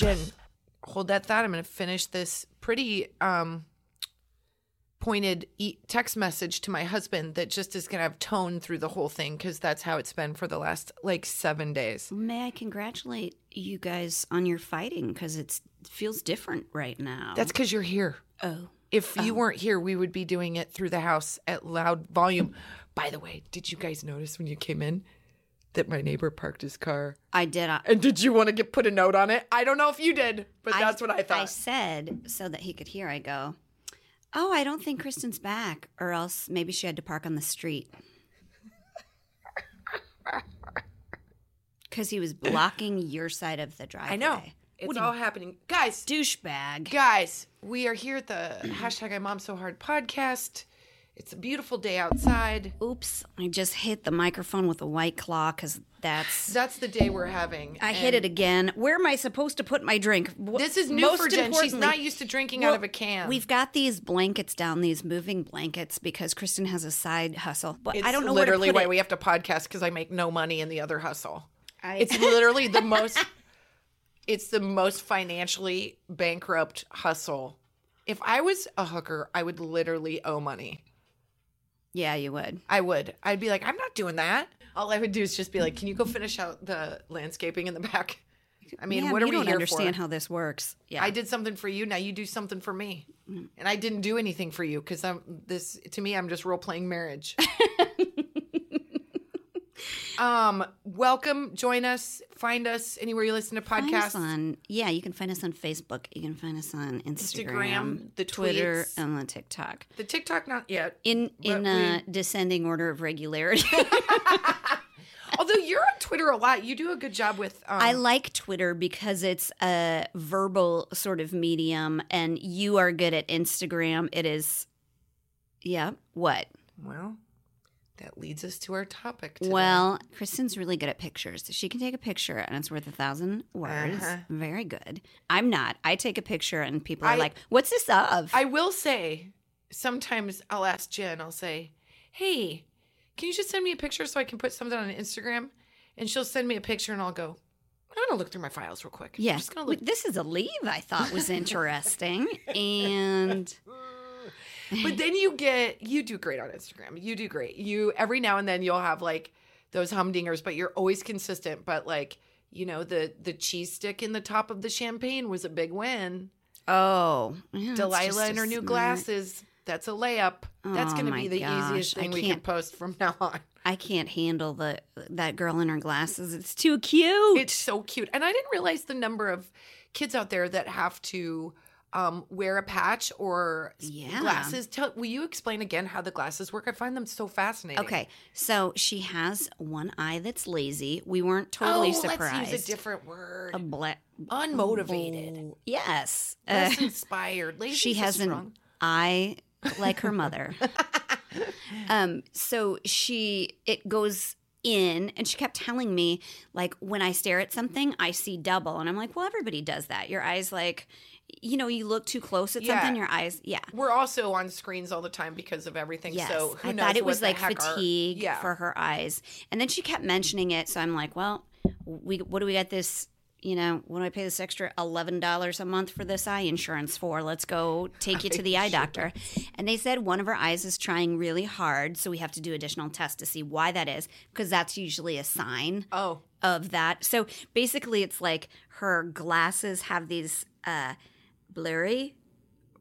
Jen, hold that thought. I'm going to finish this pretty um pointed e- text message to my husband that just is going to have tone through the whole thing because that's how it's been for the last like seven days. May I congratulate you guys on your fighting because it feels different right now. That's because you're here. oh, If you weren't here, we would be doing it through the house at loud volume. By the way, did you guys notice when you came in that my neighbor parked his car? I did. I, And did you want to get put a note on it? I don't know if you did, but that's what I thought. I said so that he could hear. I go, oh, I don't think Kristen's back, or else maybe she had to park on the street. Because he was blocking your side of the driveway. I know. It's all happening. Guys, Douchebag. guys, we are here at the hashtag I Mom So Hard podcast. It's a beautiful day outside. Oops, I just hit the microphone with a white claw because that's. That's the day we're having. I hit it again. Where am I supposed to put my drink? This is new most for Jen. She's not used to drinking out of a can. We've got these blankets down, these moving blankets, because Kristen has a side hustle. But It's I don't know literally where to put why it. we have to podcast because I make no money in the other hustle. I- It's literally the most. It's the most financially bankrupt hustle. If I was a hooker, I would literally owe money. Yeah, you would. I would. I'd be like, I'm not doing that. All I would do is just be like, Can you go finish out the landscaping in the back? I mean, what are you we don't here understand for? how this works. Yeah, I did something for you. Now you do something for me, Mm. and I didn't do anything for you because I'm this. To me, I'm just role playing marriage. um, welcome, join us, find us anywhere you listen to podcasts. on yeah, you can find us on Facebook. You can find us on Instagram, Instagram, the Twitter, tweets. and the TikTok. The TikTok, not yet. In in But uh, descending order of regularity. Although you're on Twitter a lot, you do a good job with. Um, I like Twitter because it's a verbal sort of medium, and you are good at Instagram. It is, yeah. What? well, that leads us to our topic. Today. Well, Kristen's really good at pictures. She can take a picture and it's worth a thousand words. Uh-huh. Very good. I'm not. I take a picture and people are I- like, "What's this of?" I will say, sometimes I'll ask Jen, I'll say, hey, can you just send me a picture so I can put something on Instagram? And she'll send me a picture and I'll go, I'm going to look through my files real quick. I'm yeah. just going to look. This is a leave I thought was interesting, and But then you get, you do great on Instagram. You do great. You, every now and then you'll have like those humdingers, but you're always consistent. But like, you know, the, the cheese stick in the top of the champagne was a big win. oh, yeah, Delilah in her new smart- glasses. That's a layup. That's Oh going to be the gosh, easiest I thing we can post from now on. I can't handle the that girl in her glasses. It's too cute. It's so cute. And I didn't realize the number of kids out there that have to um, wear a patch or Yeah. glasses. Tell, will you explain again how the glasses work? I find them so fascinating. Okay, so she has one eye that's lazy. We weren't totally oh, surprised. let's use a different word. A bla- Unmotivated, Yes. Uh, inspired. Lazy she has an eye like her mother. um, so she it goes in and she kept telling me like when I stare at something, I see double. And I'm like, well, everybody does that. Your eyes like you know, you look too close at Yeah. something, your eyes yeah. We're also on screens all the time because of everything. Yes, So who I knows thought it was like fatigue yeah. for her eyes, and then she kept mentioning it. So I'm like, well, we what do we get this? You know, what do I pay this extra eleven dollars a month for this eye insurance for? Let's go take you to the eye doctor. And they said one of her eyes is trying really hard, so we have to do additional tests to see why that is, because that's usually a sign Oh, of that. So basically, it's like her glasses have these uh, blurry,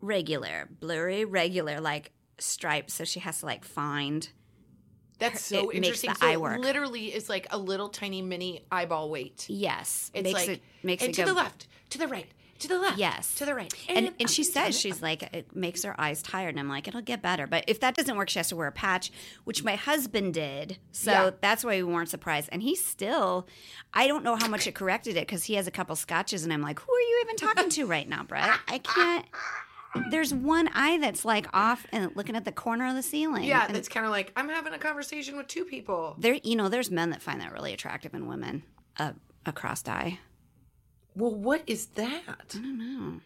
regular, blurry, regular, like stripes. So she has to like find. that's so it makes interesting. the so eye work. literally is like a little tiny mini eyeball weight. Yes, It's makes like it makes and it to go. the left, to the right, to the left. Yes. to the right. and and she says and she's like it makes her eyes tired and i'm like it'll get better but if that doesn't work she has to wear a patch which my husband did so Yeah. that's why we weren't surprised and he still i don't know how much it corrected it because he has a couple scotches and i'm like who are you even talking to right now brett i can't there's one eye that's like off and looking at the corner of the ceiling Yeah, and that's kind of like I'm having a conversation with two people. there you know there's men that find that really attractive in women a, a crossed eye Well, what is that? i don't know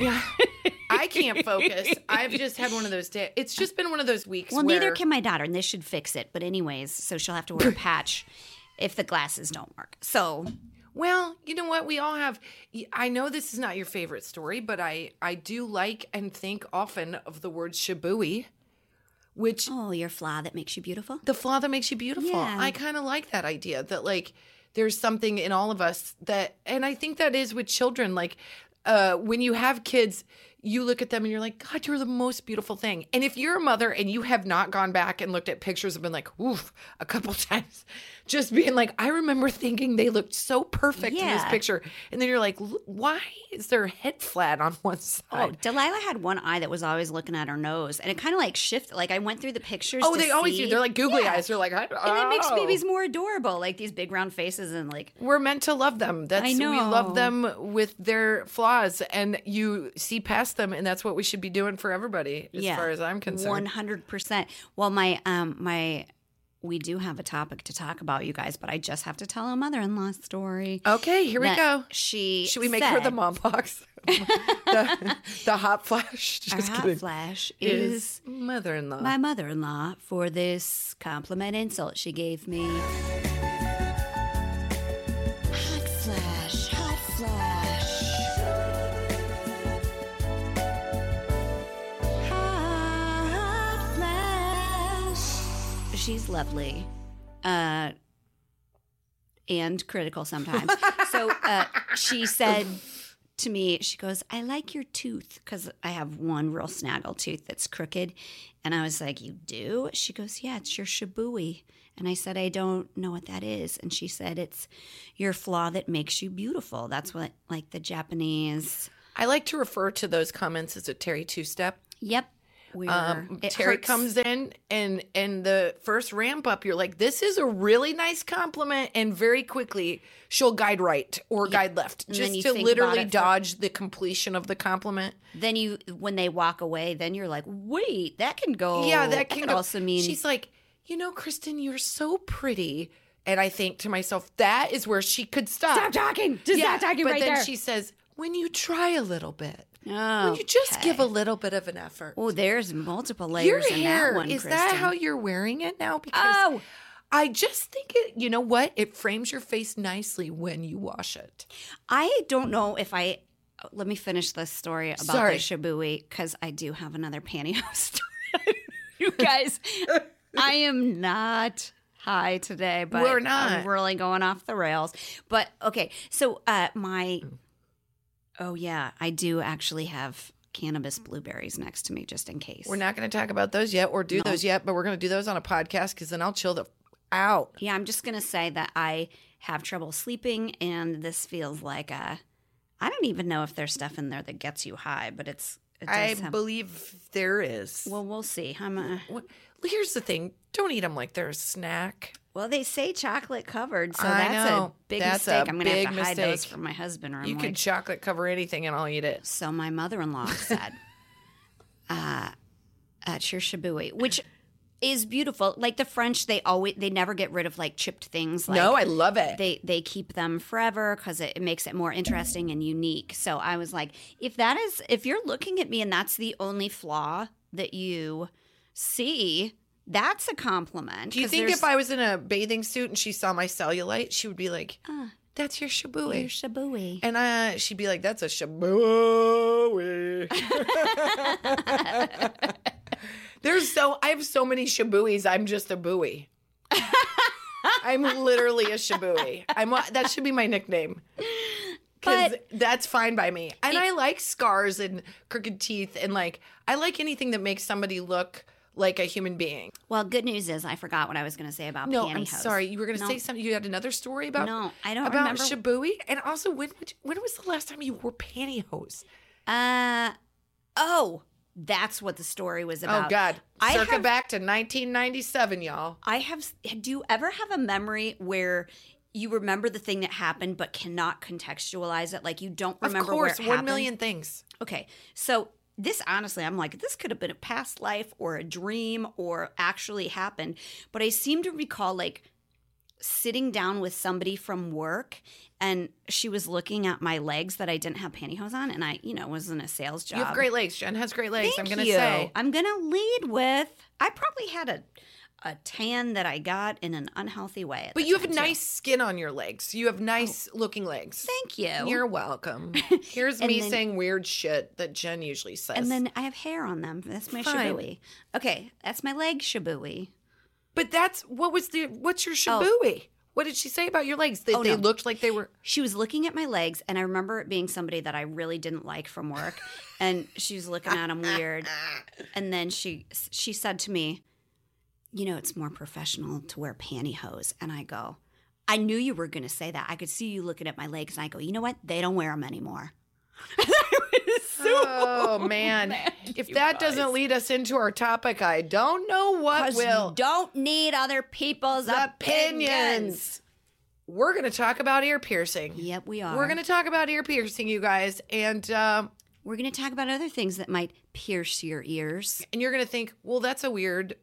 Yeah. I can't focus. I've just had one of those days. It's just been one of those weeks. Well, where, neither can my daughter, and this should fix it. But anyways, so she'll have to wear a patch if the glasses don't work. So Well, you know what? We all have. I know this is not your favorite story, but I I do like and think often of the word shabooey, which oh, your flaw that makes you beautiful. the flaw that makes you beautiful. Yeah. I kind of like that idea that like there's something in all of us that, and I think that is with children. Like uh, when you have kids, you look at them and you're like, God, you're the most beautiful thing. And if you're a mother and you have not gone back and looked at pictures and been like, oof, a couple times, just being like, I remember thinking they looked so perfect in this picture. And then you're like, why is their head flat on one side? Oh, Delilah had one eye that was always looking at her nose, and it kind of like shifted. Like I went through the pictures. Oh, they always do. They're like googly Yeah. eyes. They're like, I, and it makes oh. babies more adorable, like these big round faces and like. We're meant to love them. That's we know. love them with their flaws, and you see past them, and that's what we should be doing for everybody, as far as I'm concerned. one hundred percent. Well, my um my. We do have a topic to talk about, you guys, but I just have to tell a mother-in-law story. Okay, here we go. She Should we make her the mom box? the, the hot flash. Our Just hot kidding. flash Is is mother-in-law. my mother-in-law for this compliment insult she gave me. She's lovely. Uh and critical sometimes. so uh, she said to me, she goes, I like your tooth because I have one real snaggle tooth that's crooked. And I was like, You do? She goes, Yeah, it's your shibui. And I said, I don't know what that is. And she said, It's your flaw that makes you beautiful. That's what, like, the Japanese. I like to refer to those comments as a Terry two-step. Yep. Where Um, Terry hurts. comes in, and and the first ramp up, you're like, "This is a really nice compliment," and very quickly she'll guide right or guide left, And just to literally it for- dodge the completion of the compliment. Then you, when they walk away, then you're like, Wait, that can go. yeah, that can could go- also mean. she's like, you know, Kristen, you're so pretty, and I think to myself, that is where she could stop. Stop talking. Just yeah, stop talking but right then there. she says, when you try a little bit, Oh, when you just give a little bit of an effort. Oh, there's multiple Your layers in hair that one. is that how you're wearing it now? Because Oh. I just think it. You know what? It frames your face nicely when you wash it. I don't know if I. Let me finish this story about Sorry. the Shibui because I do have another pantyhose story. you guys, I am not high today, but We're not. I'm really going off the rails. But okay, so uh, my. Oh yeah, I do actually have cannabis blueberries next to me just in case. We're not going to talk about those yet or do those yet, but we're going to do those on a podcast because then I'll chill the f- out. Yeah, I'm just gonna say that I have trouble sleeping, and this feels like a I don't even know if there's stuff in there that gets you high, but it's. It I have, believe there is. well, we'll see. I'm a, Well, here's the thing: don't eat them like they're a snack. Well, they say chocolate covered, so I that's know. a big That's mistake. I'm gonna big have to hide those from my husband, or I'm You like, could chocolate cover anything, and I'll eat it. So my mother-in-law said, uh, at your shabui, which is beautiful. Like the French, they always they never get rid of like chipped things. Like, no, I love it. they they keep them forever because it, it makes it more interesting and unique. So I was like, if that is if you're looking at me and that's the only flaw that you see, that's a compliment. Do you think if I was in a bathing suit and she saw my cellulite, she would be like, Ah. "That's your shabui," your shabui? and uh, she'd be like, "That's a shabui." There's so I have so many shabuis. I'm just a buoy. I'm literally a shabui. I'm that should be my nickname. Because that's fine by me. And I like scars and crooked teeth and like I like anything that makes somebody look like a human being. Well, good news is I forgot what I was going to say about No, pantyhose. I'm sorry. You were going to No. say something. You had another story about No, I don't about remember. Shabui. And also, when you- when was the last time you wore pantyhose? Uh oh, that's what the story was about. oh God, I circa have- back to 1997, y'all. I have. Do you ever have a memory where you remember the thing that happened but cannot contextualize it? Like you don't remember of course, where one happened? million things. Okay, so this honestly, I'm like, this could have been a past life or a dream or actually happened. But I seem to recall like sitting down with somebody from work and she was looking at my legs that I didn't have pantyhose on and I, you know, was in a sales job. You have great legs. Jen has great legs. Thank I'm going to say. I'm gonna lead with I probably had a a tan that I got in an unhealthy way. But you have time, nice skin on your legs. You have oh. nice looking legs. Thank you. You're welcome. Here's me then- saying weird shit that Jen usually says. and then I have hair on them. That's my Fine. shabui. Okay, that's my leg shabui. but that's what was the what's your oh. shabui? What did she say about your legs? That Oh, they no. looked like they were She was looking at my legs, and I remember it being somebody that I really didn't like from work, and she was looking at them weird. And then she she said to me, "You know, it's more professional to wear pantyhose." And I go, "I knew you were going to say that. I could see you looking at my legs." And I go, "You know what? They don't wear them anymore." Oh man. If that doesn't lead us into our topic, I don't know what will. you don't need other people's opinions. Opinions. We're going to talk about ear piercing. Yep, we are. We're going to talk about ear piercing, you guys, and um, we're going to talk about other things that might pierce your ears. and you're going to think, well, that's a weird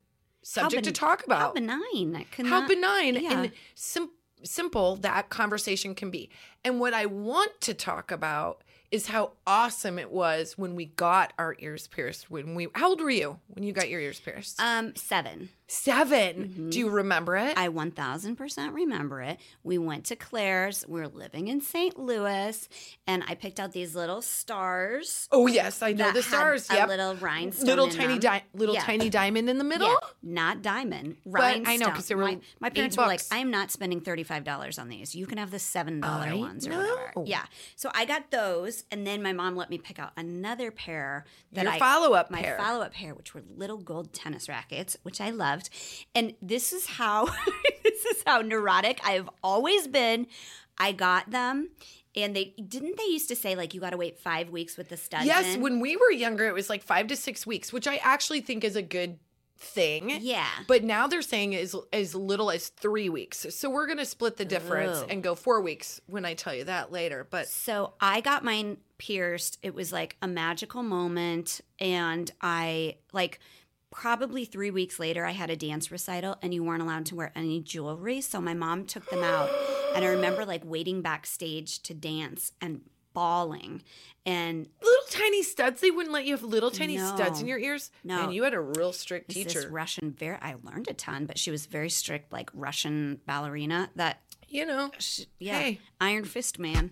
subject ben- to talk about. How benign that can How not- benign Yeah. and sim- simple that conversation can be. And what I want to talk about is how awesome it was when we got our ears pierced. When we, how old were you when you got your ears pierced? Um, seven. 7 Do you remember it? Mm-hmm. I 1000% remember it. We went to Claire's. We are living in St. Louis, and I picked out these little stars. oh yes, I know the stars. A little rhinestone. little in tiny, di- little Yeah. tiny diamond in the middle. Yeah, not diamond. But I know, Rhinestone. 'cause they were my, my parents were like, "I'm not spending thirty five dollars on these. You can have the seven dollar I ones or know. whatever." Yeah. So I got those, and then my mom let me pick out another pair that Your I follow-up my follow up pair, which were little gold tennis rackets, which I loved. And this is how this is how neurotic I've always been. I got them. And they didn't they used to say like you got to wait five weeks with the studs. Yes, in? when we were younger, it was like five to six weeks, which I actually think is a good thing. yeah, But now they're saying as as little as three weeks. So we're gonna split the difference Ooh. and go four weeks when I tell you that later. But So I got mine pierced. It was like a magical moment. And I, like, probably three weeks later, I had a dance recital and you weren't allowed to wear any jewelry. So my mom took them out. And I remember, like, waiting backstage to dance and bawling. And little tiny studs, they wouldn't let you have little tiny studs in your ears. No. And you had a real strict this teacher. Russian, very, I learned a ton, but she was very strict, like Russian ballerina that, you know. yeah, Hey. Iron Fist Man.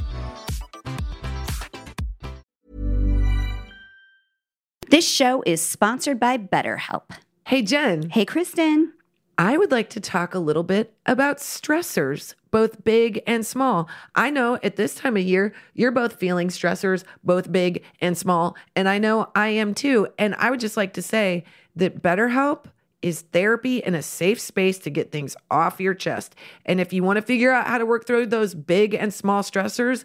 This show is sponsored by BetterHelp. Hey, Jen, Hey, Kristen. I would like to talk a little bit about stressors, both big and small. I know at this time of year, you're both feeling stressors, both big and small. And I know I am too. And I would just like to say that BetterHelp is therapy and a safe space to get things off your chest. And if you want to figure out how to work through those big and small stressors,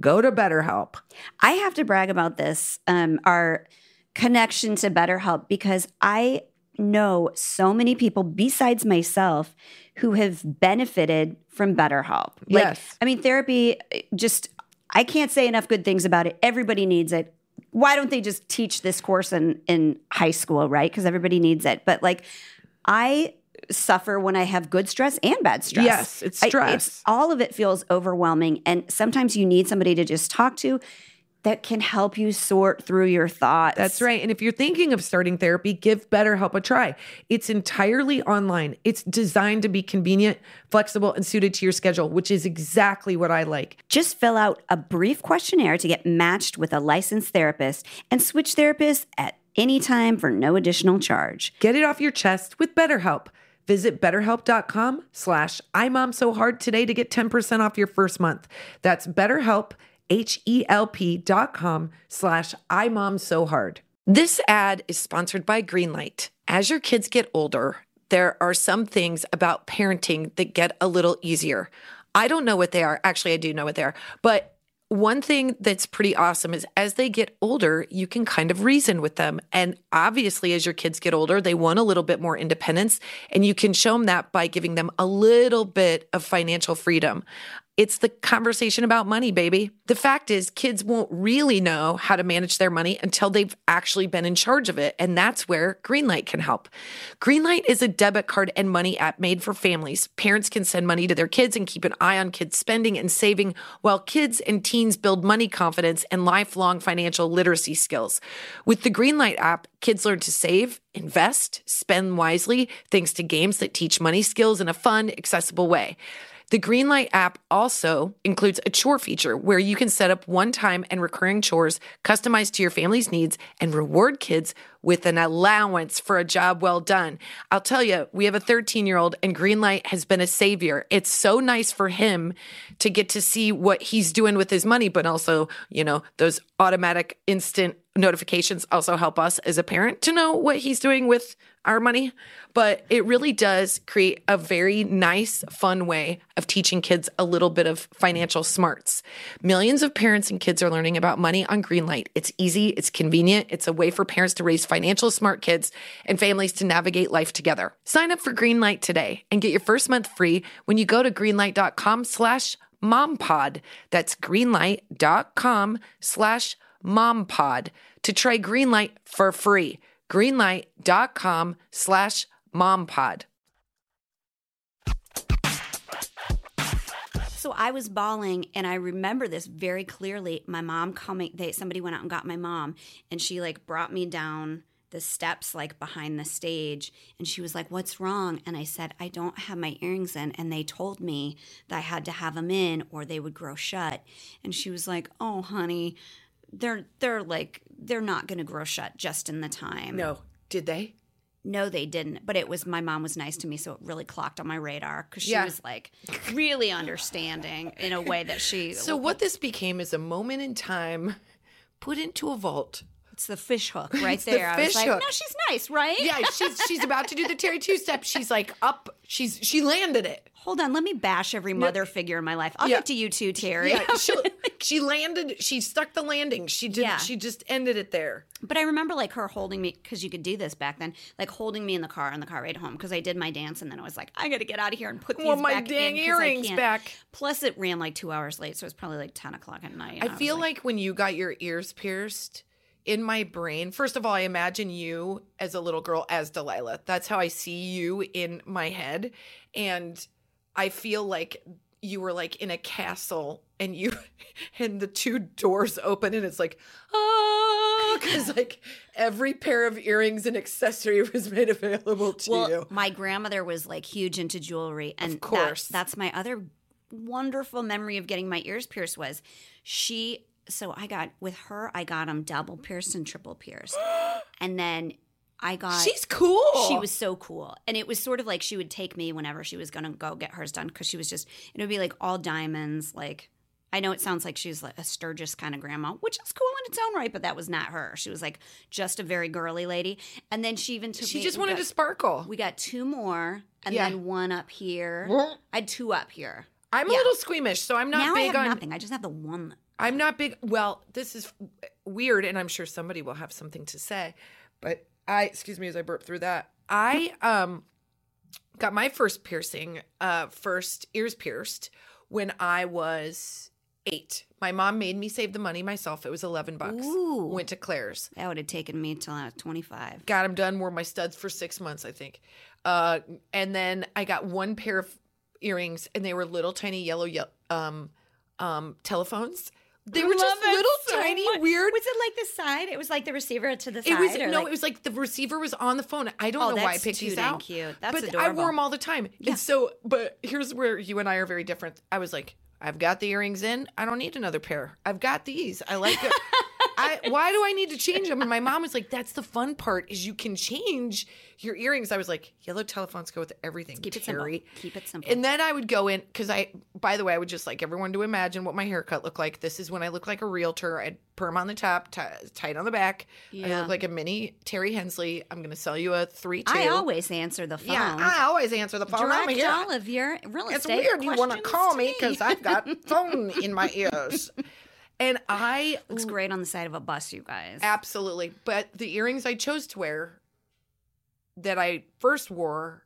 go to BetterHelp. I have to brag about this, um, our connection to BetterHelp, because I know so many people besides myself who have benefited from BetterHelp. Like, Yes. I mean, therapy just, I can't say enough good things about it. Everybody needs it. Why don't they just teach this course in, in high school, right? Because everybody needs it. But like, I suffer when I have good stress and bad stress. Yes, it's I- stress. all of it feels overwhelming. And sometimes you need somebody to just talk to that can help you sort through your thoughts. That's right. And if you're thinking of starting therapy, give BetterHelp a try. It's entirely online. It's designed to be convenient, flexible, and suited to your schedule, which is exactly what I like. Just fill out a brief questionnaire to get matched with a licensed therapist and switch therapists at any time for no additional charge. Get it off your chest with BetterHelp. Visit betterhelp.com slash imomsohard today to get 10% off your first month. That's betterhelp, H-E-L-P dot com slash imomsohard. This ad is sponsored by Greenlight. As your kids get older, there are some things about parenting that get a little easier. I don't know what they are. Actually, I do know what they are. But one thing that's pretty awesome is as they get older, you can kind of reason with them. And obviously, as your kids get older, they want a little bit more independence. And you can show them that by giving them a little bit of financial freedom. It's the conversation about money, baby. The fact is, kids won't really know how to manage their money until they've actually been in charge of it. And that's where Greenlight can help. Greenlight is a debit card and money app made for families. Parents can send money to their kids and keep an eye on kids' spending and saving, while kids and teens build money confidence and lifelong financial literacy skills. With the Greenlight app, kids learn to save, invest, spend wisely, thanks to games that teach money skills in a fun, accessible way. The Greenlight app also includes a chore feature where you can set up one time and recurring chores customized to your family's needs and reward kids with an allowance for a job well done. I'll tell you, we have a 13 year old and Greenlight has been a savior. It's so nice for him to get to see what he's doing with his money, but also, you know, those automatic instant notifications also help us as a parent to know what he's doing with our money. But it really does create a very nice, fun way of teaching kids a little bit of financial smarts. Millions of parents and kids are learning about money on Greenlight. It's easy, it's convenient, it's a way for parents to raise financial smart kids and families to navigate life together. Sign up for Greenlight today and get your first month free when you go to greenlight.com slash mompod. That's greenlight.com slash mompod to try Greenlight for free. Greenlight.com slash mompod. So I was bawling, and I remember this very clearly. My mom coming, they somebody went out and got my mom, and she like brought me down the steps like behind the stage, and she was like, "What's wrong?" And I said, "I don't have my earrings in," and they told me that I had to have them in or they would grow shut. And she was like, "Oh, honey." They're they're like they're not going to grow shut just in the time. No, did they? No, they didn't. But it was my mom was nice to me, so it really clocked on my radar because she Yeah. was like really understanding in a way that she. So what this became is a moment in time put into a vault. It's the fish hook right It's the there. I was fish like, hook. no, she's nice, right? Yeah, she's she's about to do the Terry two step. She's like up. She's she landed it. Hold on, let me bash every mother figure in my life. I'll Yeah. get to you too, Terry. Yeah, she, landed. She stuck the landing. She did. Yeah. She just ended it there. But I remember like her holding me because you could do this back then, like holding me in the car on the car ride home because I did my dance and then I was like, I got to get out of here and put these Want my back dang in I earrings back. Plus, it ran like two hours late, so it was probably like ten o'clock at night. I was feel like, when you got your ears pierced, in my brain, first of all, I imagine you as a little girl as Delilah. That's how I see you in my head. And I feel like you were like in a castle and you and the two doors open and it's like ah because like every pair of earrings and accessory was made available to well, you my grandmother was like huge into jewelry, and of course. that's my other wonderful memory of getting my ears pierced was she. So I got with her. I got them double pierced and triple pierced, and then I got. She's cool. She was so cool. And it was sort of like she would take me whenever she was going to go get hers done because she was just, it would be like all diamonds. Like, I know it sounds like she's like a Sturgis kind of grandma, which is cool in its own right, but that was not her. She was like just a very girly lady. And then she even took She me- just wanted got- to sparkle. We got two more and Yeah. then one up here. I had two up here. I'm a little squeamish, so I'm not now I big have on. nothing. I just have the one. I'm not big. Well, this is weird, and I'm sure somebody will have something to say. But I, excuse me, as I burp through that, I um got my first piercing, uh, first ears pierced when I was eight. My mom made me save the money myself. It was eleven bucks. Ooh. Went to Claire's. That would have taken me till I was 25. got them done wore my studs for six months i think uh and then i got one pair of earrings and they were little tiny yellow um um telephones they were just little tiny weird Was it like the side? It was like the receiver to the side? it was no like- it was like the receiver was on the phone. I don't Oh, know why i picked too these dang out cute. That's but i wore them all the time. And so but here's where you and i are very different. I was like i've got the earrings in. I don't need another pair. I've got these. I like it I, why do I need to change them? And my mom was like, "That's the fun part is you can change your earrings." I was like, "Yellow telephones go with everything." Keep it Terry. simple. Keep it simple. And then I would go in because I, by the way, I would just like everyone to imagine what my haircut looked like. This is when I look like a realtor. I'd perm on the top, ti- tight on the back. I look like a mini Terry Hensley. I'm going to sell you a three two. I always answer the phone. yeah, I always answer the phone. I'm here. all of your real It's estate weird you want to call me. because I've got phone in my ears. And I Looks great on the side of a bus, you guys. Absolutely. But the earrings I chose to wear that I first wore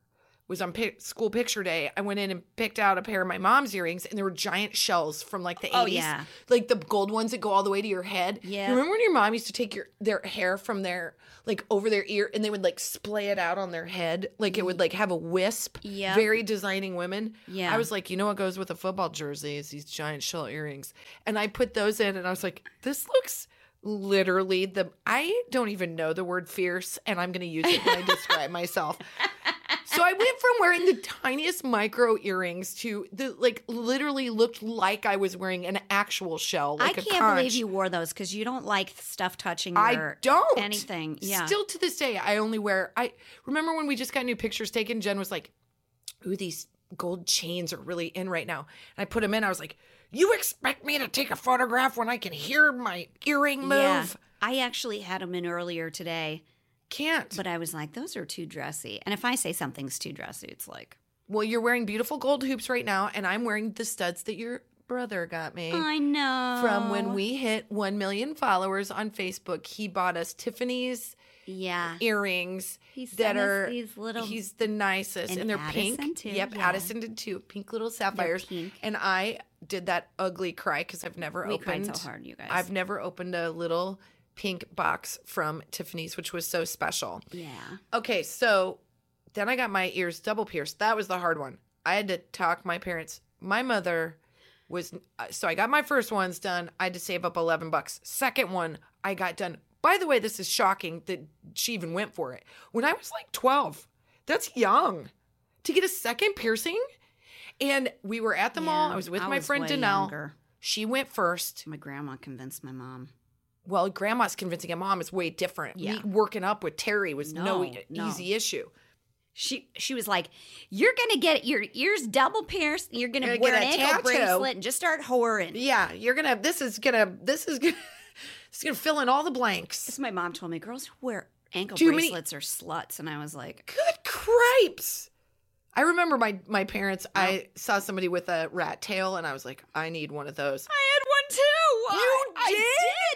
was on pi- school picture day. I went in and picked out a pair of my mom's earrings, and there were giant shells from like the 80s. Oh, yeah. Like the gold ones that go all the way to your head. Yeah. Remember when your mom used to take your their hair from their like over their ear and they would like splay it out on their head? Like it would like have a wisp. Yep. Very designing women. Yeah. I was like, you know what goes with a football jersey is these giant shell earrings. And I put those in and I was like, this looks literally the I don't even know the word fierce and I'm going to use it when I describe myself. So I went from wearing the tiniest micro earrings to the like literally looked like I was wearing an actual shell like I can't believe you wore those because you don't like stuff touching I your don't anything. Yeah. Still to this day, I only wear. I remember when we just got new pictures taken. Jen was like, "Ooh, these gold chains are really in right now." And I put them in. I was like, "You expect me to take a photograph when I can hear my earring move? Yeah. I actually had them in earlier today, Can't." but I was like, those are too dressy. And if I say something's too dressy, it's like, well, you're wearing beautiful gold hoops right now, and I'm wearing the studs that your brother got me. I know. From when we hit 1 million followers on Facebook, he bought us Tiffany's Yeah. earrings He that are these little- he's the nicest and, And they're Addison pink too, yep yeah. addison did too pink little sapphires pink. and i did that ugly cry because i've never We cried opened so hard, you guys. i've never opened a little pink box from tiffany's which was so special. Yeah. okay so then i got my ears double pierced. That was the hard one. I had to talk my parents my mother was uh, so i got my first ones done. I had to save up 11 bucks. Second one i got done. By the way this is shocking that she even went for it. When i was like 12 that's young to get a second piercing. And we were at the mall. I was with I my was friend danelle. younger. she went first. My grandma convinced my mom. Well grandma's convincing a mom is way different Yeah. Me working up with terry was no, No, no. easy issue She she was like, "You're gonna get your ears double pierced. And you're gonna Gonna wear an ankle tattoo." bracelet and just start whoring." Yeah, you're gonna. This is gonna. This is gonna. It's gonna fill in all the blanks. This my mom told me, girls who wear ankle Too many- bracelets are sluts, and I was like, Good cripes! I remember my my parents. I saw somebody with a rat tail, and I was like, I need one of those. I too. You I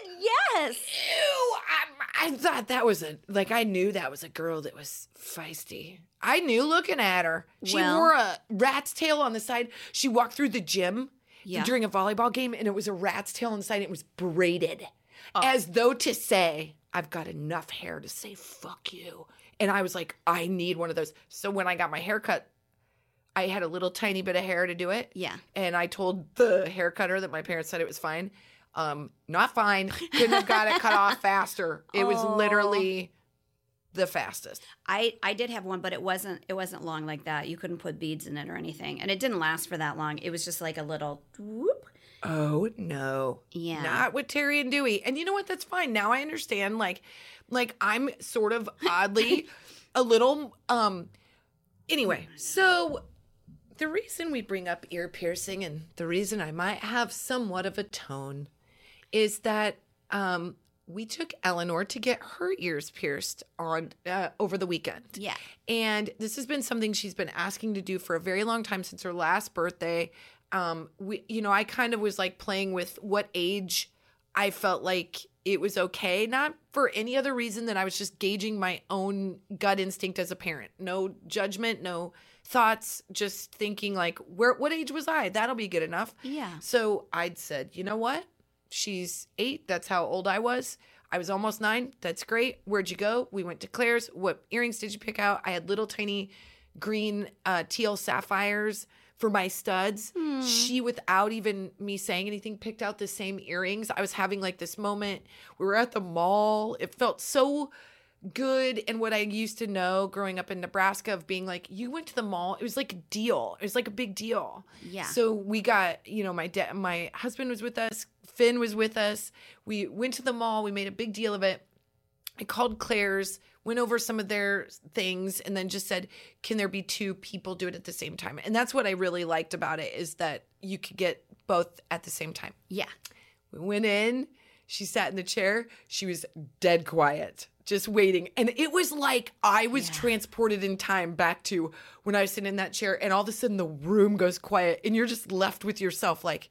did. Yes. Ew! I, I thought that was a like. I knew that was a girl that was feisty. I knew looking at her. She Well- wore a rat's tail on the side. She walked through the gym Yeah. during a volleyball game, and it was a rat's tail on the side. And it was braided, oh. as though to say, "I've got enough hair to say fuck you." And I was like, "I need one of those." So when I got my hair cut, I had a little tiny bit of hair to do it. Yeah. And I told the hair cutter that my parents said it was fine. Um, not fine. Couldn't have got it cut off faster. It was Oh. literally the fastest. I I did have one, but it wasn't it wasn't long like that. You couldn't put beads in it or anything, and it didn't last for that long. It was just like a little whoop. Oh no. Yeah. Not with Terry and Dewey. And you know what? That's fine. Now I understand. Like, like I'm sort of oddly a little um anyway, so the reason we bring up ear piercing and the reason I might have somewhat of a tone is that um we took Eleanor to get her ears pierced on uh, over the weekend. Yeah. And this has been something she's been asking to do for a very long time since her last birthday. Um, we, you know, I kind of was like playing with what age I felt like it was okay, not for any other reason than I was just gauging my own gut instinct as a parent. No judgment, no thoughts, just thinking like, where, what age was I? That'll be good enough. Yeah. So I'd said, you know what? She's eight. That's how old I was. I was almost nine. That's great. Where'd you go? We went to Claire's. What earrings did you pick out? I had little tiny green uh, teal sapphires for my studs. She, without even me saying anything, picked out the same earrings. I was having like this moment. We were at the mall. It felt so good and what I used to know growing up in Nebraska of being like you went to the mall. It was like a deal. It was like a big deal. Yeah. so we got you know my dad my husband was with us. Finn was with us. We went to the mall. We made a big deal of it. I called Claire's went over some of their things and then just said can there be two people do it at the same time? And that's what I really liked about it is that you could get both at the same time. Yeah. we went in. She sat in the chair. She was dead quiet, just waiting. And it was like I was transported in time back to when I was sitting in that chair, and all of a sudden the room goes quiet, and you're just left with yourself like,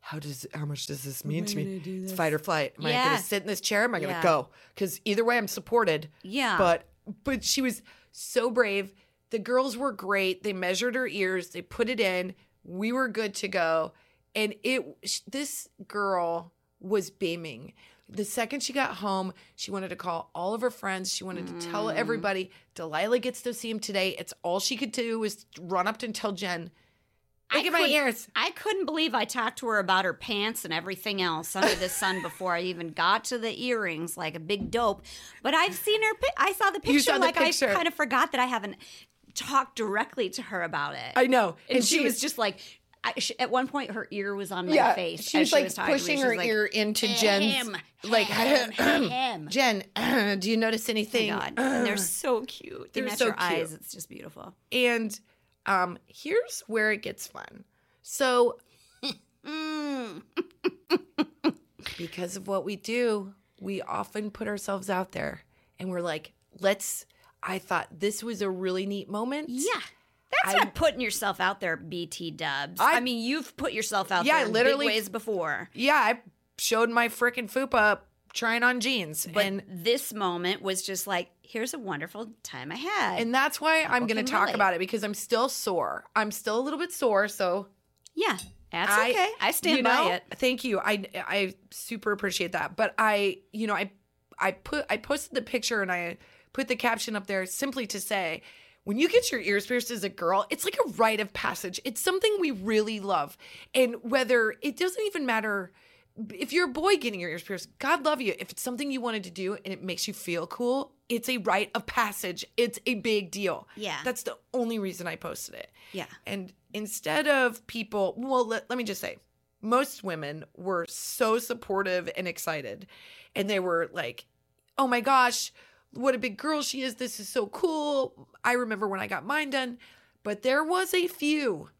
how does how much does this mean to me? It's fight or flight. Am I gonna sit in this chair? Am I gonna go? Because either way, I'm supported. Yeah. But but she was so brave. The girls were great. They measured her ears. They put it in. We were good to go. And it this girl was beaming. The second she got home, she wanted to call all of her friends. She wanted to tell mm. everybody. Delilah gets to see him today. It's all she could do was run up and tell Jen, "Look at my ears." I couldn't believe I talked to her about her pants and everything else under the sun before I even got to the earrings, like a big dope. But I've seen her. I saw the picture. Saw the like picture. I kind of forgot that I haven't talked directly to her about it. I know, and, she, was just like. I, she, at one point, her ear was on my yeah, face. she as was like was pushing her was like, ear into Jen's "Ahem, like ahem, ahem." Jen, do you notice anything? Oh my God, and they're so cute. They They're match so cute. eyes. It's just beautiful. And um, here's where it gets fun. So, because of what we do, we often put ourselves out there and we're like, let's. I thought this was a really neat moment. Yeah. That's I- not putting yourself out there, BT dubs. I- I, mean, you've put yourself out Yeah, there in literally- big ways before. Yeah, I showed my freaking fupa trying on jeans. But and this moment was just like, here's a wonderful time I had. and that's why I'm going to talk relate. about it because I'm still sore. I'm still a little bit sore, so yeah, that's I- okay. I stand by know, it. Thank you. I I super appreciate that. But I, you know, I I put I posted the picture and I put the caption up there simply to say when you get your ears pierced as a girl, it's like a rite of passage. It's something we really love. And whether it doesn't even matter if you're a boy getting your ears pierced, God love you. If it's something you wanted to do and it makes you feel cool, it's a rite of passage. It's a big deal. Yeah. That's the only reason I posted it. Yeah. And instead of people, well, let, let me just say, most women were so supportive and excited. And they were like, oh my gosh, what a big girl she is. This is so cool. I remember when I got mine done. But there was a few.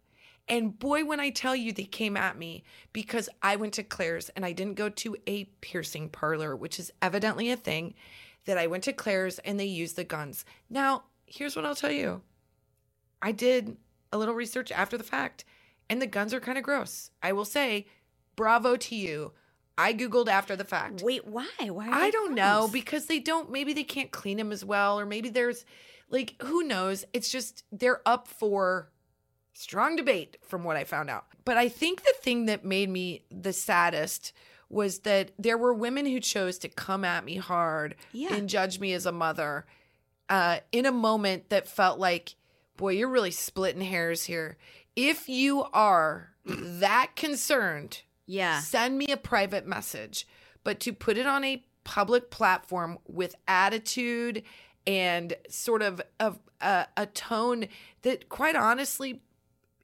And boy, when I tell you they came at me because I went to Claire's and I didn't go to a piercing parlor, which is evidently a thing, that I went to Claire's and they used the guns. Now, here's what I'll tell you I did a little research after the fact, and the guns are kind of gross. I will say, bravo to you. I Googled after the fact. Wait, why? Why? Are I don't know because they don't, maybe they can't clean them as well, or maybe there's like, who knows? It's just, they're up for strong debate from what I found out. But I think the thing that made me the saddest was that there were women who chose to come at me hard Yeah. and judge me as a mother uh, in a moment that felt like, boy, you're really splitting hairs here. If you are that concerned, Yeah. send me a private message. But to put it on a public platform with attitude and sort of of a, a tone that quite honestly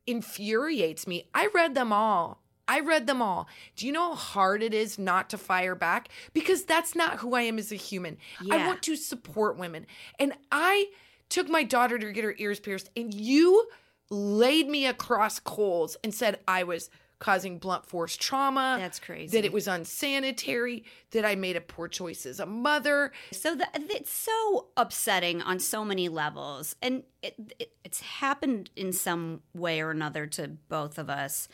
infuriates me. I read them all. I read them all. Do you know how hard it is not to fire back? Because that's not who I am as a human. Yeah. I want to support women. And I took my daughter to get her ears pierced, and you laid me across coals and said I was causing blunt force trauma. That's crazy. That it was unsanitary, that I made a poor choice as a mother. So that it's so upsetting on so many levels, and it, it, it's happened in some way or another to both of us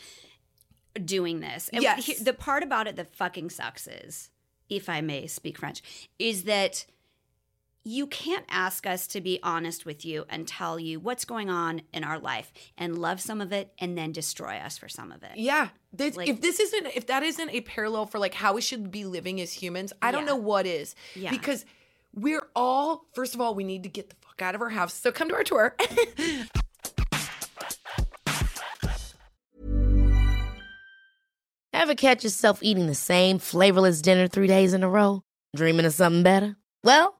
doing this. And Yes. he- the part about it that fucking sucks is, if I may speak French, is that you can't ask us to be honest with you and tell you what's going on in our life and love some of it and then destroy us for some of it. Yeah. This, Like- if this isn't if that isn't a parallel for like how we should be living as humans, I don't Yeah. know what is. Yeah. Because we're all first of all, we need to get the fuck out of our house. So come to our tour. Ever catch yourself eating the same flavorless dinner three days in a row? Dreaming of something better? Well,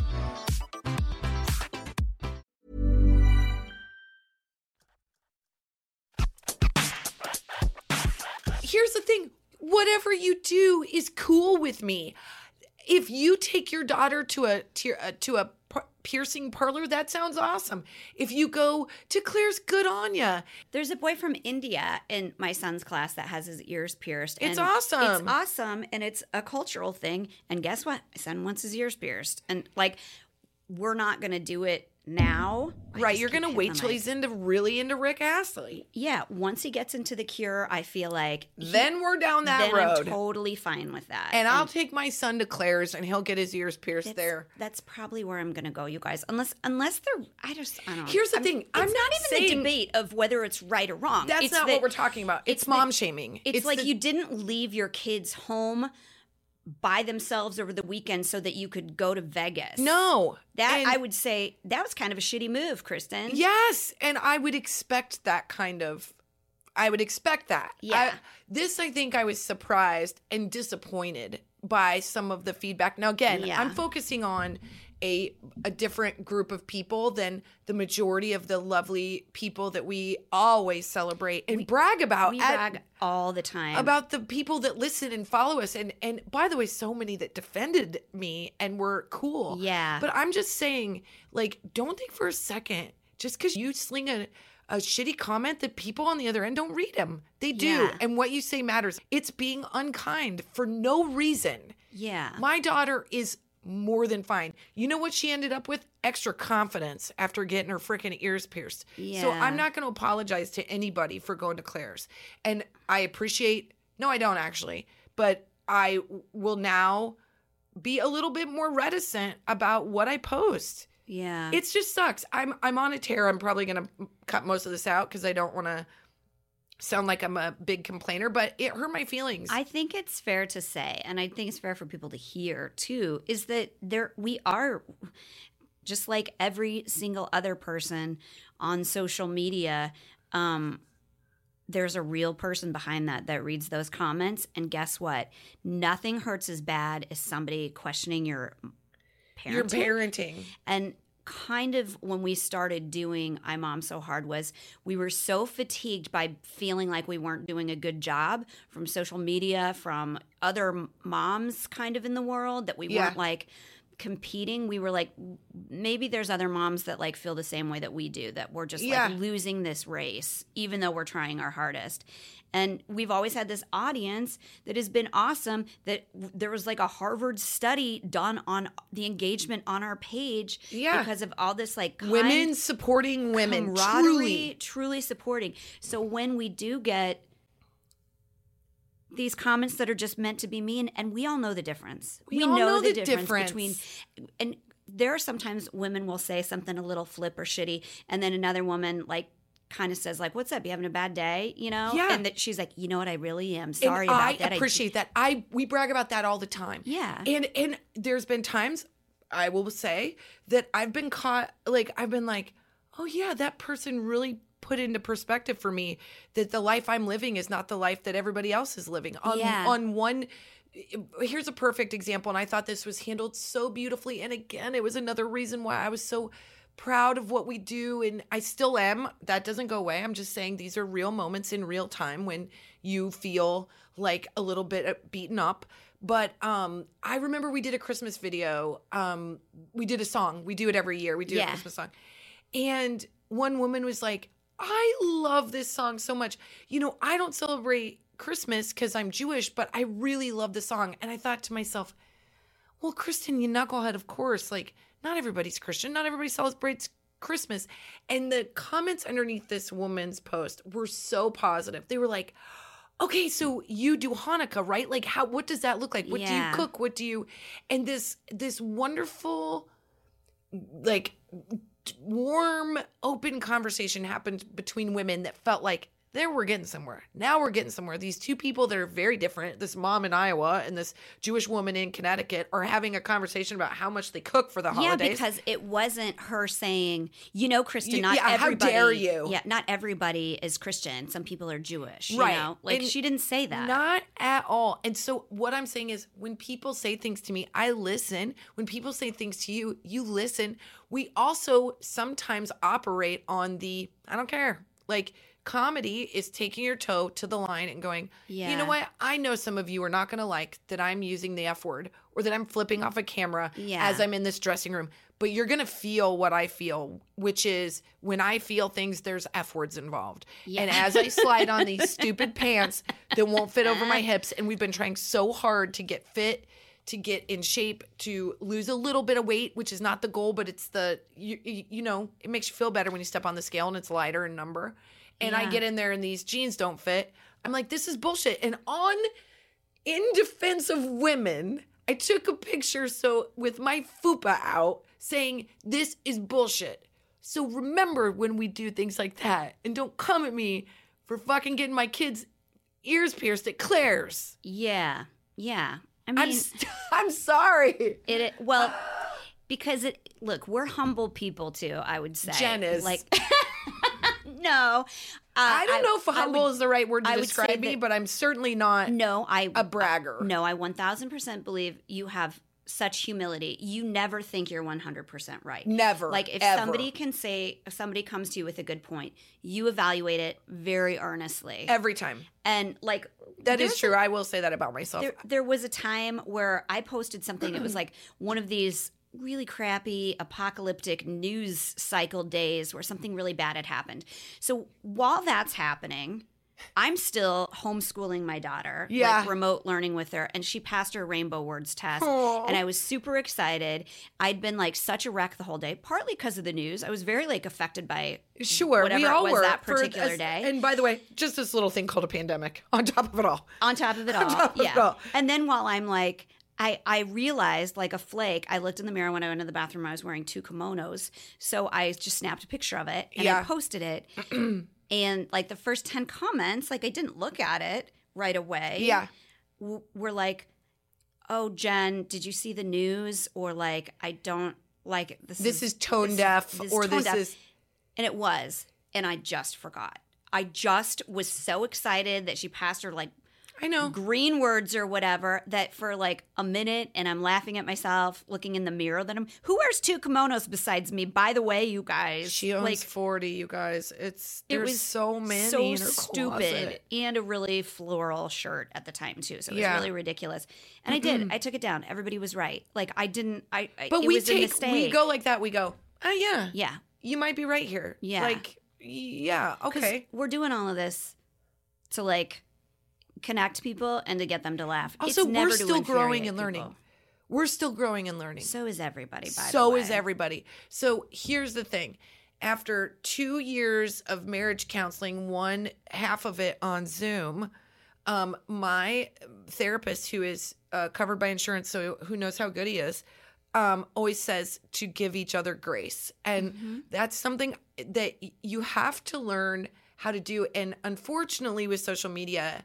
The thing. Whatever you do is cool with me. If you take your daughter to a uh, to, a, to a piercing parlor, that sounds awesome. If you go to Claire's, good on ya. There's a boy from India in my son's class that has his ears pierced. It's awesome. It's awesome, and it's a cultural thing. And guess what? My son wants his ears pierced, and like, we're not gonna do it now. Right, you're gonna wait till he's into really into Rick Astley. Yeah, once he gets into the cure, I feel like he- Then we're down that then road. I'm totally fine with that. and I'll take my son to Claire's and he'll get his ears pierced that's, there. That's probably where I'm gonna go, you guys. Unless, unless they're, I just, I don't. know. Here's the I'm- thing, I'm not, even saying- the debate of whether it's right or wrong. That's It's not that- what we're talking about. It's, it's mom the- shaming. It's, like the- you didn't leave your kids home by themselves over the weekend so that you could go to Vegas. No. That And- I would say that was kind of a shitty move, Kristen. Yes, and I would expect that kind of I would expect that. Yeah. I- this I think I was surprised and disappointed by some of the feedback. Now again, Yeah. I'm focusing on a a different group of people than the majority of the lovely people that we always celebrate and brag about We at- brag all the time. about the people that listen and follow us and and by the way so many that defended me and were cool Yeah. but i'm just saying like don't think for a second just because you sling a a shitty comment that people on the other end don't read them they do Yeah. and what you say matters it's being unkind for no reason yeah. my daughter is more than fine. You know what she ended up with? Extra confidence after getting her freaking ears pierced. Yeah. So I'm not going to apologize to anybody for going to Claire's. And I appreciate, no, I don't actually, but I will now be a little bit more reticent about what I post. yeah. It just sucks. I'm I'm on a tear. I'm probably going to cut most of this out because I don't want to sound like I'm a big complainer, but it hurt my feelings. I think it's fair to say, and I think it's fair for people to hear too, is that there we are just like every single other person on social media. Um, there's a real person behind that that reads those comments, and guess what? Nothing hurts as bad as somebody questioning your parenting. Your parenting. And kind of when we started doing I Mom So Hard was we were so fatigued by feeling like we weren't doing a good job from social media, from other moms kind of in the world that we Yeah. weren't like competing. We were like maybe there's other moms that like feel the same way that we do that we're just Yeah. like losing this race even though we're trying our hardest. And we've always had this audience that has been awesome. That there was like a Harvard study done on the engagement on our page Yeah. because of all this like women supporting women. Truly. truly supporting. So when we do get these comments that are just meant to be mean, and we all know the difference. We all know the difference. between, and there are sometimes women will say something a little flip or shitty, and then another woman like kind of says like, "What's up? You having a bad day?" You know? Yeah. And that she's like, "You know what? I really am And sorry about I that. I- appreciate that. I we brag about that all the time. Yeah. And and there's been times I will say that I've been caught like I've been like, "Oh yeah, that person really put into perspective for me that the life I'm living is not the life that everybody else is living." On Yeah. on one here's a perfect example and I thought this was handled so beautifully and again, it was another reason why I was so proud of what we do and I still am. That doesn't go away. I'm just saying these are real moments in real time when you feel like a little bit beaten up. But um I remember we did a Christmas video. Um we did a song. We do it every year. We do a Christmas song. And one woman was like, "I love this song so much. You know, I don't celebrate Christmas cuz I'm Jewish, but I really love the song." And I thought to myself, well, Kristen, you knucklehead, of course. Like, not everybody's Christian. Not everybody celebrates Christmas. And the comments underneath this woman's post were so positive. They were like, okay, so you do Hanukkah, right? Like, how, what does that look like? What do you cook? What do you, and this, this wonderful, like, warm, open conversation happened between women that felt like there we're getting somewhere. Now we're getting somewhere. These two people that are very different, this mom in Iowa and this Jewish woman in Connecticut, are having a conversation about how much they cook for the holidays. Yeah, because it wasn't her saying, you know, Kristen, You- not yeah, how dare you. Yeah, not everybody is Christian. Some people are Jewish. You Right. know? Like And she didn't say that. Not at all. And so what I'm saying is when people say things to me, I listen. When people say things to you, you listen. We also sometimes operate on the I don't care. Like comedy is taking your toe to the line and going, yeah. you know what? I know some of you are not going to like that I'm using the F word or that I'm flipping off a camera Yeah. as I'm in this dressing room. But you're going to feel what I feel, which is when I feel things, there's F words involved. Yeah. And as I slide on these stupid pants that won't fit over my hips, and we've been trying so hard to get fit, to get in shape, to lose a little bit of weight, which is not the goal, but it's the, you, you you know, it makes you feel better when you step on the scale and it's lighter in number. And I get in there and these jeans don't fit. I'm like, this is bullshit. And on, in defense of women, I took a picture so with my fupa out saying this is bullshit. So remember when we do things like that and don't come at me for fucking getting my kids ears pierced at Claire's. yeah. Yeah. I mean, I'm st- I'm sorry. it, it well because it look, we're humble people too, I would say. Jen is. like No. Uh, I don't know if humble would- is the right word to I describe me, that- but I'm certainly not No, I a bragger. No, I 1000% believe you have such humility. You never think you're 100% right. Never, Like if ever. somebody can say if somebody comes to you with a good point, you evaluate it very earnestly. Every time. and like That is true. I will say that about myself. there, there was a time where I posted something. It was like one of these really crappy apocalyptic news cycle days where something really bad had happened. So while that's happening, I'm still homeschooling my daughter, Yeah. like remote learning with her, and she passed her rainbow words test, Aw. and I was super excited. I'd been like such a wreck the whole day, partly because of the news. I was very like affected by Sure, whatever we it all was were that particular as- day. And by the way, just this little thing called a pandemic on top of it all. on top of it all. on top of it yeah. all. And then while I'm like, I, I realized like a flake, I looked in the mirror when I went to the bathroom. I was wearing two kimonos. So I just snapped a picture of it and I posted it. and like the first 10 comments, like I didn't look at it right away. Yeah. w- Were like, oh, Jen, did you see the news? Or like, I don't like this. This is tone deaf, or tone this deaf. is- And it was. And I just forgot. I just was so excited that she passed her like I know. green words or whatever that for like a minute and I'm laughing at myself looking in the mirror that I'm who wears two kimonos besides me by the way you guys She owns like 40, you guys. It's it there's was so many so stupid closet. and a really floral shirt at the time too so it was Yeah. really ridiculous and I did I took it down everybody was right like I didn't I, But it we was a take we go like that. We go, oh yeah, yeah you might be right here. Yeah. like yeah, okay. we're doing all of this to like connect people and to get them to laugh Also, it's never we're still growing and learning. people. We're still growing and learning. so is everybody by the so is everybody. So here's the thing. After two years of marriage counseling, one half of it on Zoom, um, my therapist, who is uh, covered by insurance, so who knows how good he is, um, always says to give each other grace. And that's something that you have to learn how to do. And unfortunately, with social media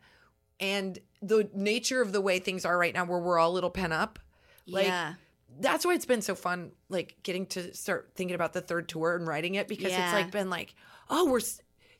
and the nature of the way things are right now, where we're all a little pen up, like, yeah. that's why it's been so fun, like getting to start thinking about the third tour and writing it because Yeah. it's like been like, oh, we're,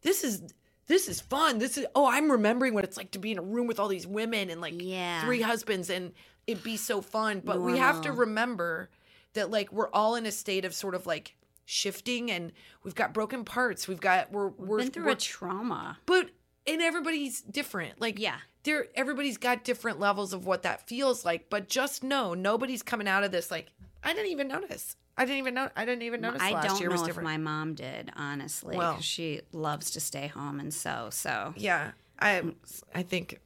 this is, this is fun. This is, oh, I'm remembering what it's like to be in a room with all these women and like Yeah. three husbands and it'd be so fun. But we have to remember that like we're all in a state of sort of like shifting and we've got broken parts. We've got, we're, we're, Been through we're a trauma. but and everybody's different. Like Yeah. there everybody's got different levels of what that feels like. But just know nobody's coming out of this like I didn't even notice. I didn't even know. I didn't even notice I last don't year know if my mom did, honestly. Well- she loves to stay home and sew. So yeah, I I think.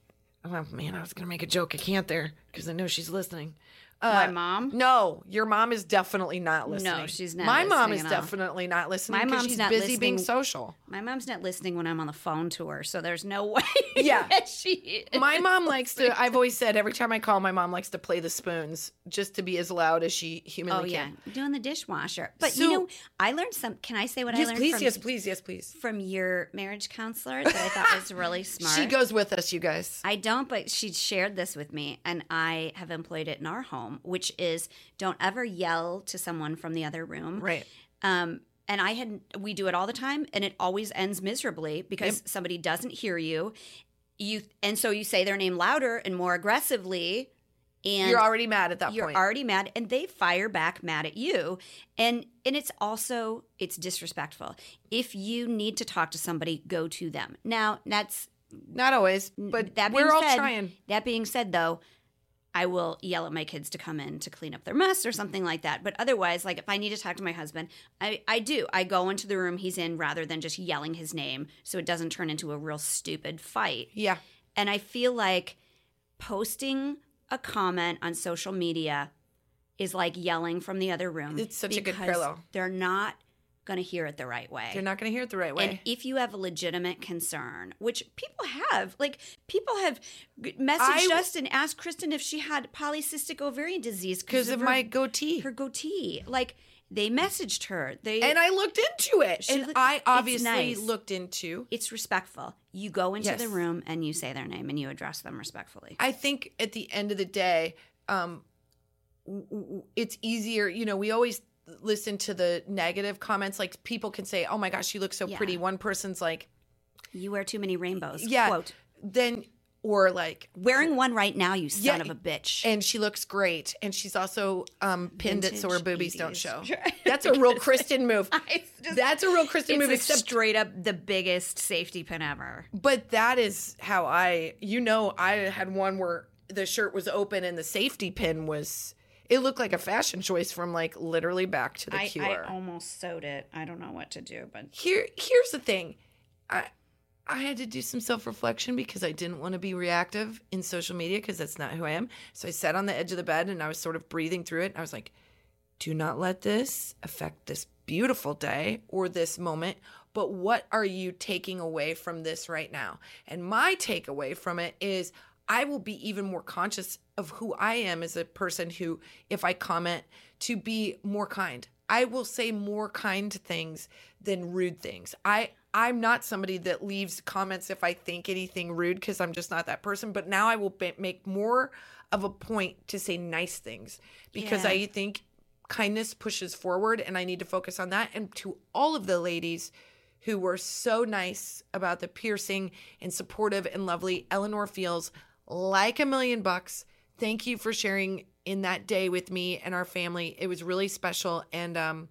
Oh man, I was gonna make a joke. I can't there because I know she's listening. Uh, my mom. No, your mom is definitely not listening. No, she's not My mom listening is definitely not listening. My mom's she's busy being social. My mom's not listening when I'm on the phone to her, so there's no way Yeah. that she is. My mom likes to. I've always said every time I call, my mom likes to play the spoons just to be as loud as she humanly Oh humanly yeah, can. doing the dishwasher. But So- you know, I learned some. Can I say what I Yes, learned please. from yes, please. Yes, please. from your marriage counselor that I thought was really smart? She goes with us, you guys. I don't, but she shared this with me, and I have employed it in our home, which is don't ever yell to someone from the other room. Right. Um, and I had we do it all the time, and it always ends miserably because somebody doesn't hear you. You and so you say their name louder and more aggressively, and You're already mad at that you're point. already mad and they fire back mad at you and and it's also it's disrespectful if you need to talk to somebody go to them now that's Not always, but that being we're all said, trying. that being said though i will yell at my kids to come in to clean up their mess or something like that but otherwise like if i need to talk to my husband i i do i go into the room he's in rather than just yelling his name so it doesn't turn into a real stupid fight Yeah. and I feel like posting a comment on social media is like yelling from the other room. It's such a good parallel. They're not going to hear it the right way. They're not going to hear it the right way. And if you have a legitimate concern, which people have, like people have messaged I- us and asked Kristen if she had polycystic ovarian disease because of her- my goatee. her goatee. Like they messaged her. They and I looked into it. And look- I obviously nice. looked into. it's respectful. You go into the room and you say their name and you address them respectfully. I think at the end of the day, um, it's easier. You know, we always listen to the negative comments. Like people can say, "Oh my gosh, you look so Yeah. pretty." One person's like, You wear too many rainbows. "Yeah." Quote. Then or like Wearing one right now, you son Yeah, of a bitch. and she looks great and she's also um pinned it so her Vintage boobies don't show that's a real kristen move just- that's a real kristen it's move except straight up the biggest safety pin ever. but that is how i you know i had one where the shirt was open and the safety pin was it looked like a fashion choice from like literally back to the I, cure. I almost sewed it. I don't know what to do, but here here's the thing. I i had to do some self-reflection because i didn't want to be reactive in social media because that's not who i am. So i sat on the edge of the bed and i was sort of breathing through it. I was like do not let this affect this beautiful day or this moment but what are you taking away from this right now? And my takeaway from it is i will be even more conscious of who i am as a person who if i comment to be more kind i will say more kind things than rude things i i'm not somebody that leaves comments if i think anything rude because i'm just not that person but now i will ba- make more of a point to say nice things because Yeah. i think kindness pushes forward and I need to focus on that. And to all of the ladies who were so nice about the piercing and supportive and lovely, Eleanor feels like a million bucks. Thank you for sharing in that day with me and our family. It was really special. And um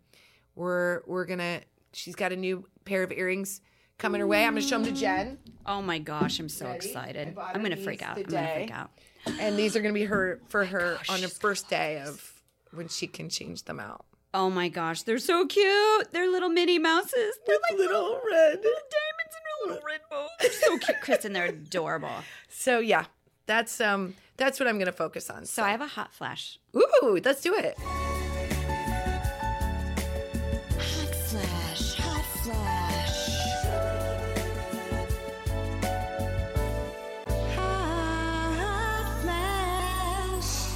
we're we're gonna she's got a new pair of earrings coming her way. I'm gonna show them to Jen. oh my gosh, I'm so Ready? Excited. I'm gonna freak these out. I'm gonna freak out. And these are gonna be her for her on the first day of when she can change them out. Oh my gosh, they're so cute. They're little Minnie Mouses. They're like little red. little diamonds and a little rainbow. They're so cute, Kristen. They're adorable. So yeah, that's um that's what I'm gonna focus on. So I have a hot flash. Ooh, let's do it. Hot flash, hot flash. Hot flash.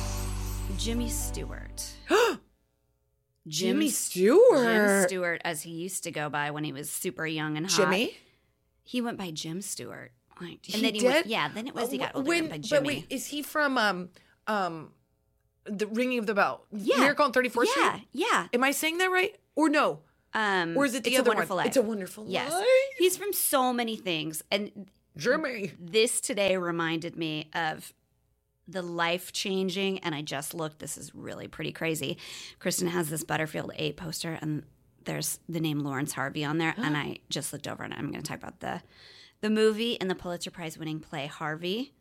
Jimmy Stewart. Jim, Jimmy Jim Stewart. Stewart, as he used to go by when he was super young and hot. Jimmy. He went by Jim Stewart. And He then he did? Was, yeah, then it was he got older when, by but wait, is he from um um the Ringing of the Bell? Yeah. Miracle on Thirty Fourth yeah, Street. yeah. Am I saying that right? Or no? Um, Or is it the it's other a wonderful one? life. It's a Wonderful yes. Life. He's from so many things, and Jimmy. this today reminded me of the life changing. And I just looked. This is really pretty crazy. Kristen has this Butterfield Eight poster, and there's the name Laurence Harvey on there. and I just looked over, and I'm going to talk about the the movie and the Pulitzer Prize winning play Harvey.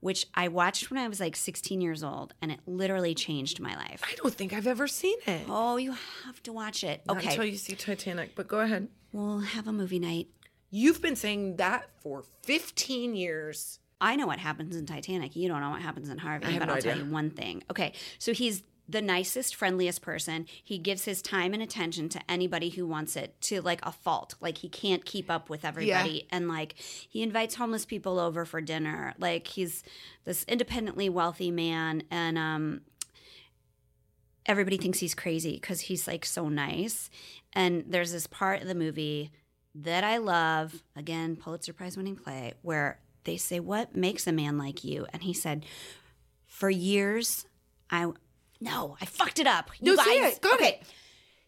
Which I watched when I was like 16 years old, and it literally changed my life. I don't think I've ever seen it. Oh, you have to watch it. Not Okay, until you see Titanic, but go ahead. we'll have a movie night. You've been saying that for 15 years. I know what happens in Titanic. You don't know what happens in Harvey, but no I'll tell you one thing. Okay, so he's the nicest, friendliest person. He gives his time and attention to anybody who wants it to like a fault. Like he can't keep up with everybody, and like he invites homeless people over for dinner. Like he's this independently wealthy man, and um, everybody thinks he's crazy because he's like so nice. And there's this part of the movie that I love, again, Pulitzer Prize winning play, where they say, What makes a man like you? And he said, For years, I. No, I fucked it up. You No, guys- it. Got okay. it.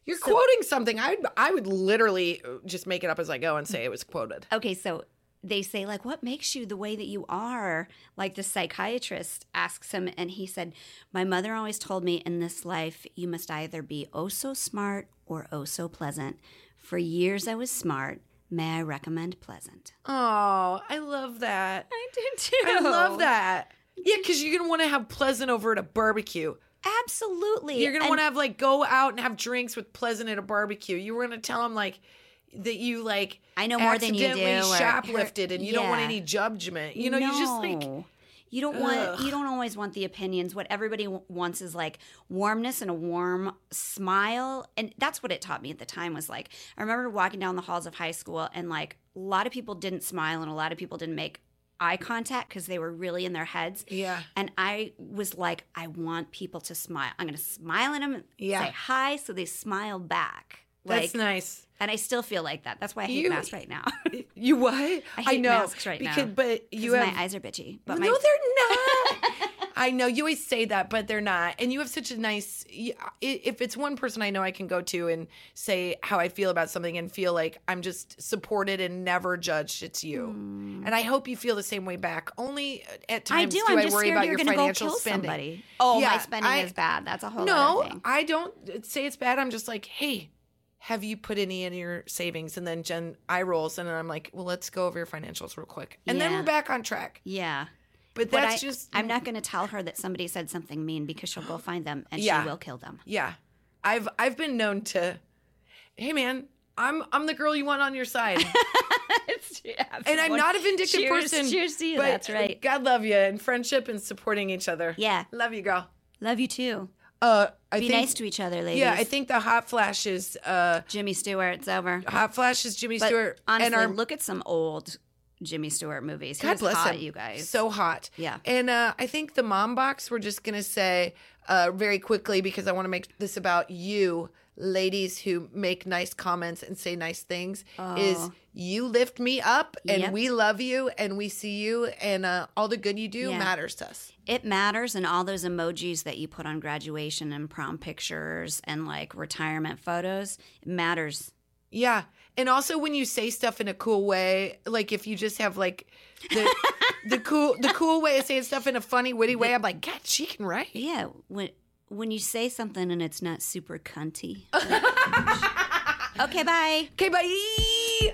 You're quoting something. I I would literally uh, just make it up as I go and say it was quoted. Okay, so they say like what makes you the way that you are? Like the psychiatrist asks him and he said, "My mother always told me in this life you must either be oh so smart or oh so pleasant. For years I was smart. May I recommend pleasant?" Oh, I love that. I do too. I love that. Yeah, because you're gonna want to have Pleasant over at a barbecue. Absolutely. You're gonna want to have like go out and have drinks with Pleasant at a barbecue. You were gonna tell him like that you like I know more than you do, or- shoplifted and you don't want any judgment. You know, you just like you don't want you don't always want the opinions. What everybody w- wants is like warmness and a warm smile, and that's what it taught me at the time. Was like I remember walking down the halls of high school, and like a lot of people didn't smile, and a lot of people didn't make eye contact because they were really in their heads. Yeah. And I was like, I want people to smile. I'm going to smile at them and Yeah. say hi, so they smile back. Like, that's nice. and I still feel like that. That's why I hate You- masks right now. You what? I hate know masks right because, now. But you have my eyes are bitchy. But no, my, they're not. I know you always say that, but they're not. And you have such a nice. If it's one person I know I can go to and say how I feel about something and feel like I'm just supported and never judged, it's you. Hmm. And I hope you feel the same way back. Only at I times do. do I'm I just worry scared about you're your gonna go financial kill spending. somebody. Oh, Yeah, my spending I- is bad. That's a whole No. I don't uh, say it's bad. I'm just like, hey, have you put any in your savings? And then Jen eye rolls, and then I'm like, well, let's go over your financials real quick, and then we're back on track. yeah. But that's I, just I'm not going to tell her that somebody said something mean because she'll go find them and Yeah. she will kill them. Yeah. I've I've been known to Hey man, I'm I'm the girl you want on your side. yeah, and I'm not a vindictive cheers, person. Cheers to you. but That's right. God love you and friendship and supporting each other. Yeah. Love you, girl. Love you too. Uh I Be think nice to each other, ladies. Yeah, I think the hot flash is uh Jimmy Stewart. It's over. hot flash is Jimmy But Stewart honestly, and our look at some old Jimmy Stewart movies. He God bless hot, him. you guys. So hot. Yeah. And uh, I think the mom box, we're just going to say uh, very quickly because I want to make this about you, ladies who make nice comments and say nice things, is Oh. you lift me up and Yep. we love you and we see you and uh, all the good you do Yeah. matters to us. it matters and all those emojis that you put on graduation and prom pictures and like retirement photos it matters Yeah. And also when you say stuff in a cool way, like if you just have like the the cool the cool way of saying stuff in a funny, witty way, I'm like, God, she can write. yeah when when you say something and it's not super cunty okay bye Okay, bye.